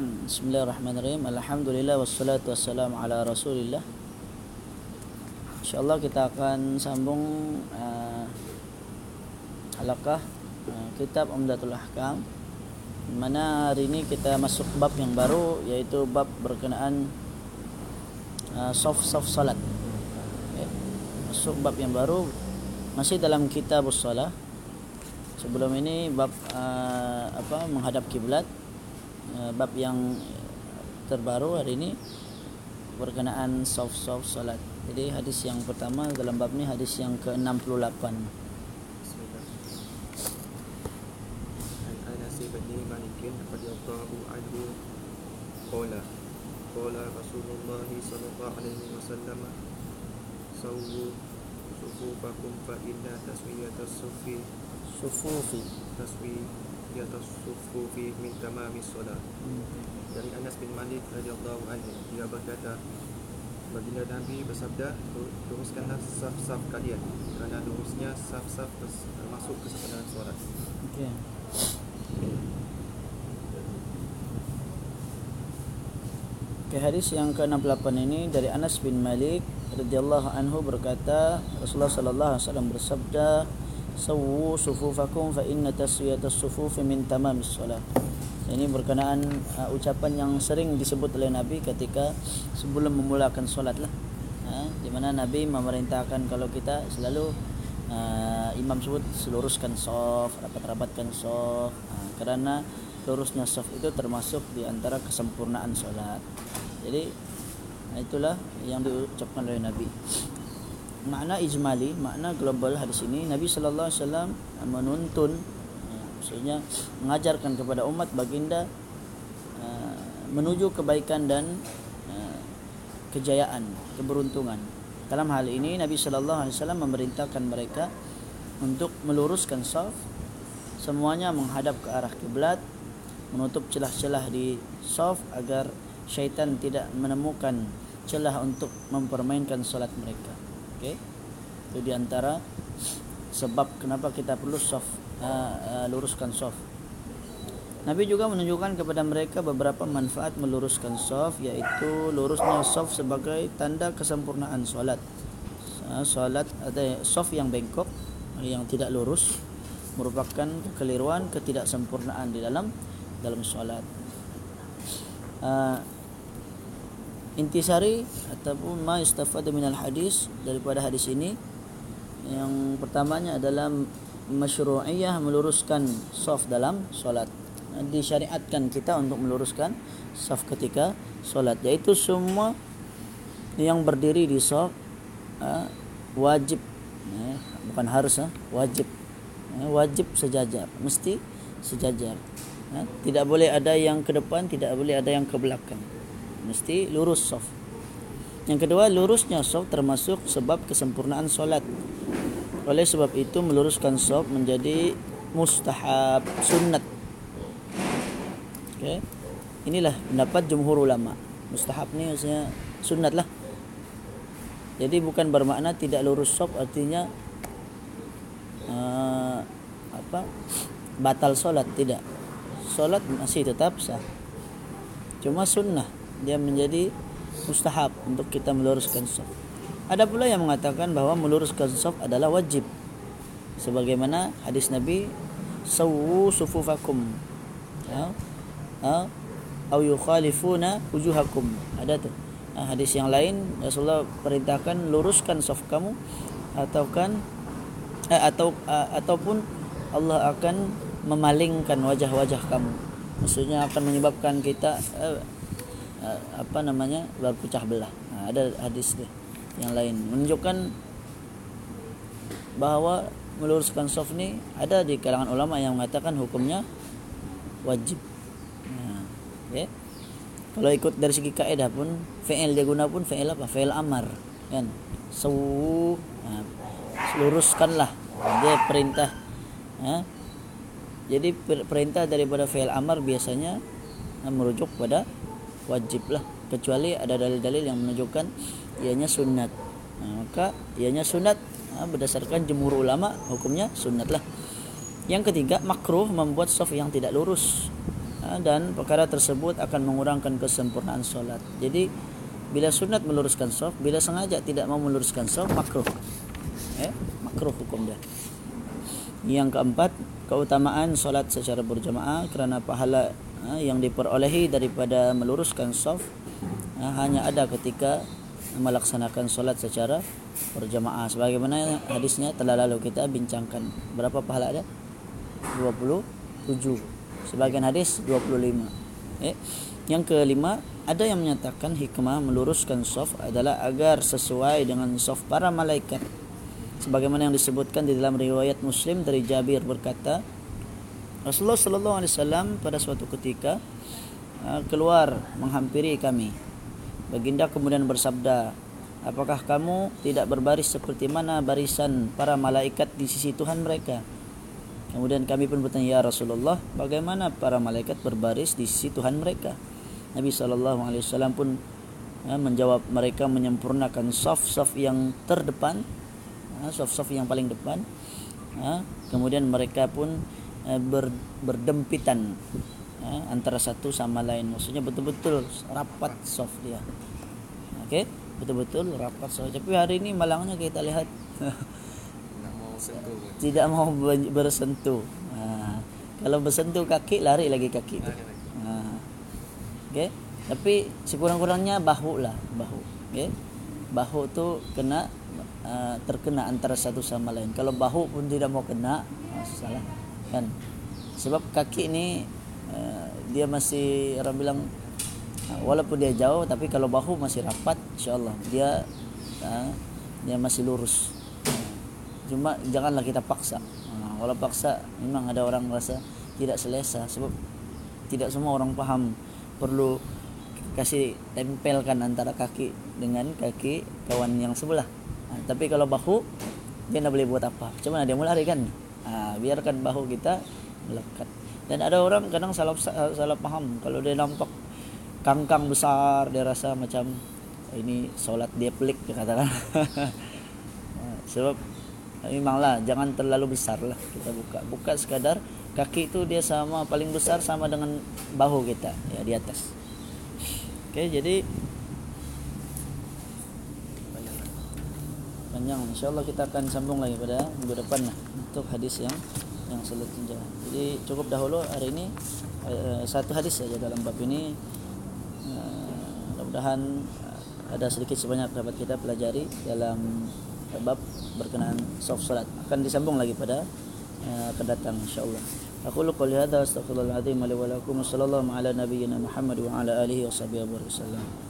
Bismillahirrahmanirrahim. Alhamdulillah wassalatu wassalamu ala Rasulillah. Insyaallah kita akan sambung uh, halaqah uh, kitab Umdatul Ahkam. Mana hari ini kita masuk bab yang baru yaitu bab berkenaan uh, soft soft salat. Okay. Masuk bab yang baru masih dalam kitab salat. Sebelum ini bab uh, apa menghadap kiblat Eh, bab yang terbaru hari ini berkenaan soft soft salat. Jadi hadis yang pertama dalam bab ni hadis yang ke-68. Anas bin Malik radhiyallahu anhu qala qala Rasulullah sallallahu alaihi wasallam sawu sufufakum fa inna taswiyatas sufi Sufufi. Taswiyatas sufufi min tamamis solat dari Anas bin Malik radhiyallahu anhu dia berkata baginda Nabi bersabda luruskanlah saf-saf kalian kerana lurusnya saf-saf termasuk kesempurnaan solat. Okey. Okay, hadis yang ke-68 ini dari Anas bin Malik radhiyallahu anhu berkata Rasulullah sallallahu alaihi wasallam bersabda sawu sufufakum fa inna taswiyatas sufufi min tamamis salat. Ini berkenaan uh, ucapan yang sering disebut oleh Nabi ketika sebelum memulakan solat lah. Ha, di mana Nabi memerintahkan kalau kita selalu uh, imam sebut seluruskan soft, rapat-rapatkan soft. Ha, kerana lurusnya soft itu termasuk di antara kesempurnaan solat. Jadi itulah yang diucapkan oleh Nabi. Makna ijmali, makna global hadis ini Nabi sallallahu alaihi wasallam menuntun maksudnya mengajarkan kepada umat baginda uh, menuju kebaikan dan uh, kejayaan, keberuntungan. Dalam hal ini Nabi sallallahu alaihi wasallam memerintahkan mereka untuk meluruskan saf semuanya menghadap ke arah kiblat, menutup celah-celah di saf agar syaitan tidak menemukan celah untuk mempermainkan solat mereka. Okey. Itu di antara sebab kenapa kita perlu saf uh, uh, luruskan saf. Nabi juga menunjukkan kepada mereka beberapa manfaat meluruskan saf yaitu lurusnya saf sebagai tanda kesempurnaan solat. Uh, solat ada saf yang bengkok yang tidak lurus merupakan kekeliruan ketidaksempurnaan di dalam dalam solat. Uh, intisari ataupun ma istafada minal hadis daripada hadis ini. Yang pertamanya adalah masyru'iyah meluruskan saf dalam solat. Disyariatkan kita untuk meluruskan saf ketika solat. Yaitu semua yang berdiri di saf uh, wajib. Bukan harus uh, wajib. Wajib sejajar. Mesti sejajar. Tidak boleh ada yang ke depan tidak boleh ada yang ke belakang mesti lurus saf. Yang kedua, lurusnya saf termasuk sebab kesempurnaan solat. Oleh sebab itu meluruskan saf menjadi mustahab sunnat. Okay. Inilah pendapat jumhur ulama. Mustahab ni maksudnya sunnat lah. Jadi bukan bermakna tidak lurus saf artinya uh, apa batal solat tidak. Solat masih tetap sah. Cuma sunnah dia menjadi mustahab untuk kita meluruskan saf. Ada pula yang mengatakan bahawa meluruskan saf adalah wajib. Sebagaimana hadis Nabi sawu sufufakum. Ya. Ha? Au yukhalifuna wujuhakum. Ada tu. Ha, hadis yang lain Rasulullah perintahkan luruskan saf kamu ataupun eh, atau uh, ataupun Allah akan memalingkan wajah-wajah kamu. Maksudnya akan menyebabkan kita Uh, apa namanya berpecah belah. Ha, ada hadis dia yang lain menunjukkan bahawa meluruskan saf ni ada di kalangan ulama yang mengatakan hukumnya wajib. Ha, okay. Kalau ikut dari segi kaedah pun fi'il dia guna pun fi'il apa? Fi'il amar kan. Sawu ha, luruskanlah. Dia perintah ha. Jadi perintah daripada fi'il amar biasanya merujuk pada wajib lah kecuali ada dalil-dalil yang menunjukkan ianya sunat ha, maka ianya sunat ha, berdasarkan jumhur ulama hukumnya sunat lah yang ketiga makruh membuat saf yang tidak lurus ha, ha, dan perkara tersebut akan mengurangkan kesempurnaan solat. Jadi bila sunat meluruskan saf, bila sengaja tidak mau meluruskan saf makruh. Eh, makruh hukum dia. Yang keempat, keutamaan solat secara berjamaah kerana pahala ha, yang diperolehi daripada meluruskan saf ha, hanya ada ketika melaksanakan solat secara berjamaah. Sebagaimana hadisnya telah lalu kita bincangkan. Berapa pahala ada? 27 sebagian hadis 25 eh yang kelima ada yang menyatakan hikmah meluruskan saf adalah agar sesuai dengan saf para malaikat. Sebagaimana yang disebutkan di dalam riwayat Muslim dari Jabir berkata Rasulullah sallallahu alaihi wasallam pada suatu ketika uh, keluar menghampiri kami. Baginda kemudian bersabda apakah kamu tidak berbaris seperti mana barisan para malaikat di sisi Tuhan mereka? Kemudian kami pun bertanya ya Rasulullah bagaimana para malaikat berbaris di sisi Tuhan mereka? Nabi sallallahu alaihi wasallam pun uh, menjawab mereka menyempurnakan saf-saf yang terdepan uh, saf-saf yang paling depan kemudian mereka pun ber, berdempitan eh, antara satu sama lain. Maksudnya betul-betul rapat soft dia. Okey? Betul-betul rapat soft. Tapi hari ini malangnya kita lihat. Tidak mau bersentuh. Ha. kalau bersentuh kaki lari lagi kaki tu. Ha. okey? Tapi sekurang-kurangnya bahu lah bahu okey? Bahu tu kena uh, terkena antara satu sama lain. Kalau bahu pun tidak mau kena masalah kan? Sebab kaki ni uh, dia masih orang bilang uh, walaupun dia jauh tapi kalau bahu masih rapat insyaallah. Dia uh, dia masih lurus. Cuma janganlah kita paksa. Uh, walau paksa memang ada orang merasa tidak selesa. Sebab tidak semua orang paham perlu kasih tempelkan antara kaki dengan kaki kawan yang sebelah. Uh, tapi kalau bahu dia tidak boleh buat apa? Cuma dia mulai kan ha, biarkan bahu kita melekat. Dan ada orang kadang salah salah paham kalau dia nampak kangkang besar dia rasa macam ini solat dia pelik dia katakan. Ha, sebab memanglah jangan terlalu besar lah kita buka. Buka sekadar kaki itu dia sama paling besar sama dengan bahu kita ya di atas. Oke okay, jadi panjang. Insyaallah kita akan sambung lagi pada minggu depan lah untuk hadis yang yang selanjutnya jadi cukup dahulu hari ini uh, satu hadis saja dalam bab ini. Uh, mudah-mudahan ada sedikit sebanyak dapat kita pelajari dalam bab berkenaan soft salat. Akan disambung lagi pada uh, akan datang insyaallah. Aku lu qouli hadza astaghfirullahaladzim wa lakum sallallahu ala nabiyyina muhammad wa ala alihi wa sahbihi wasallam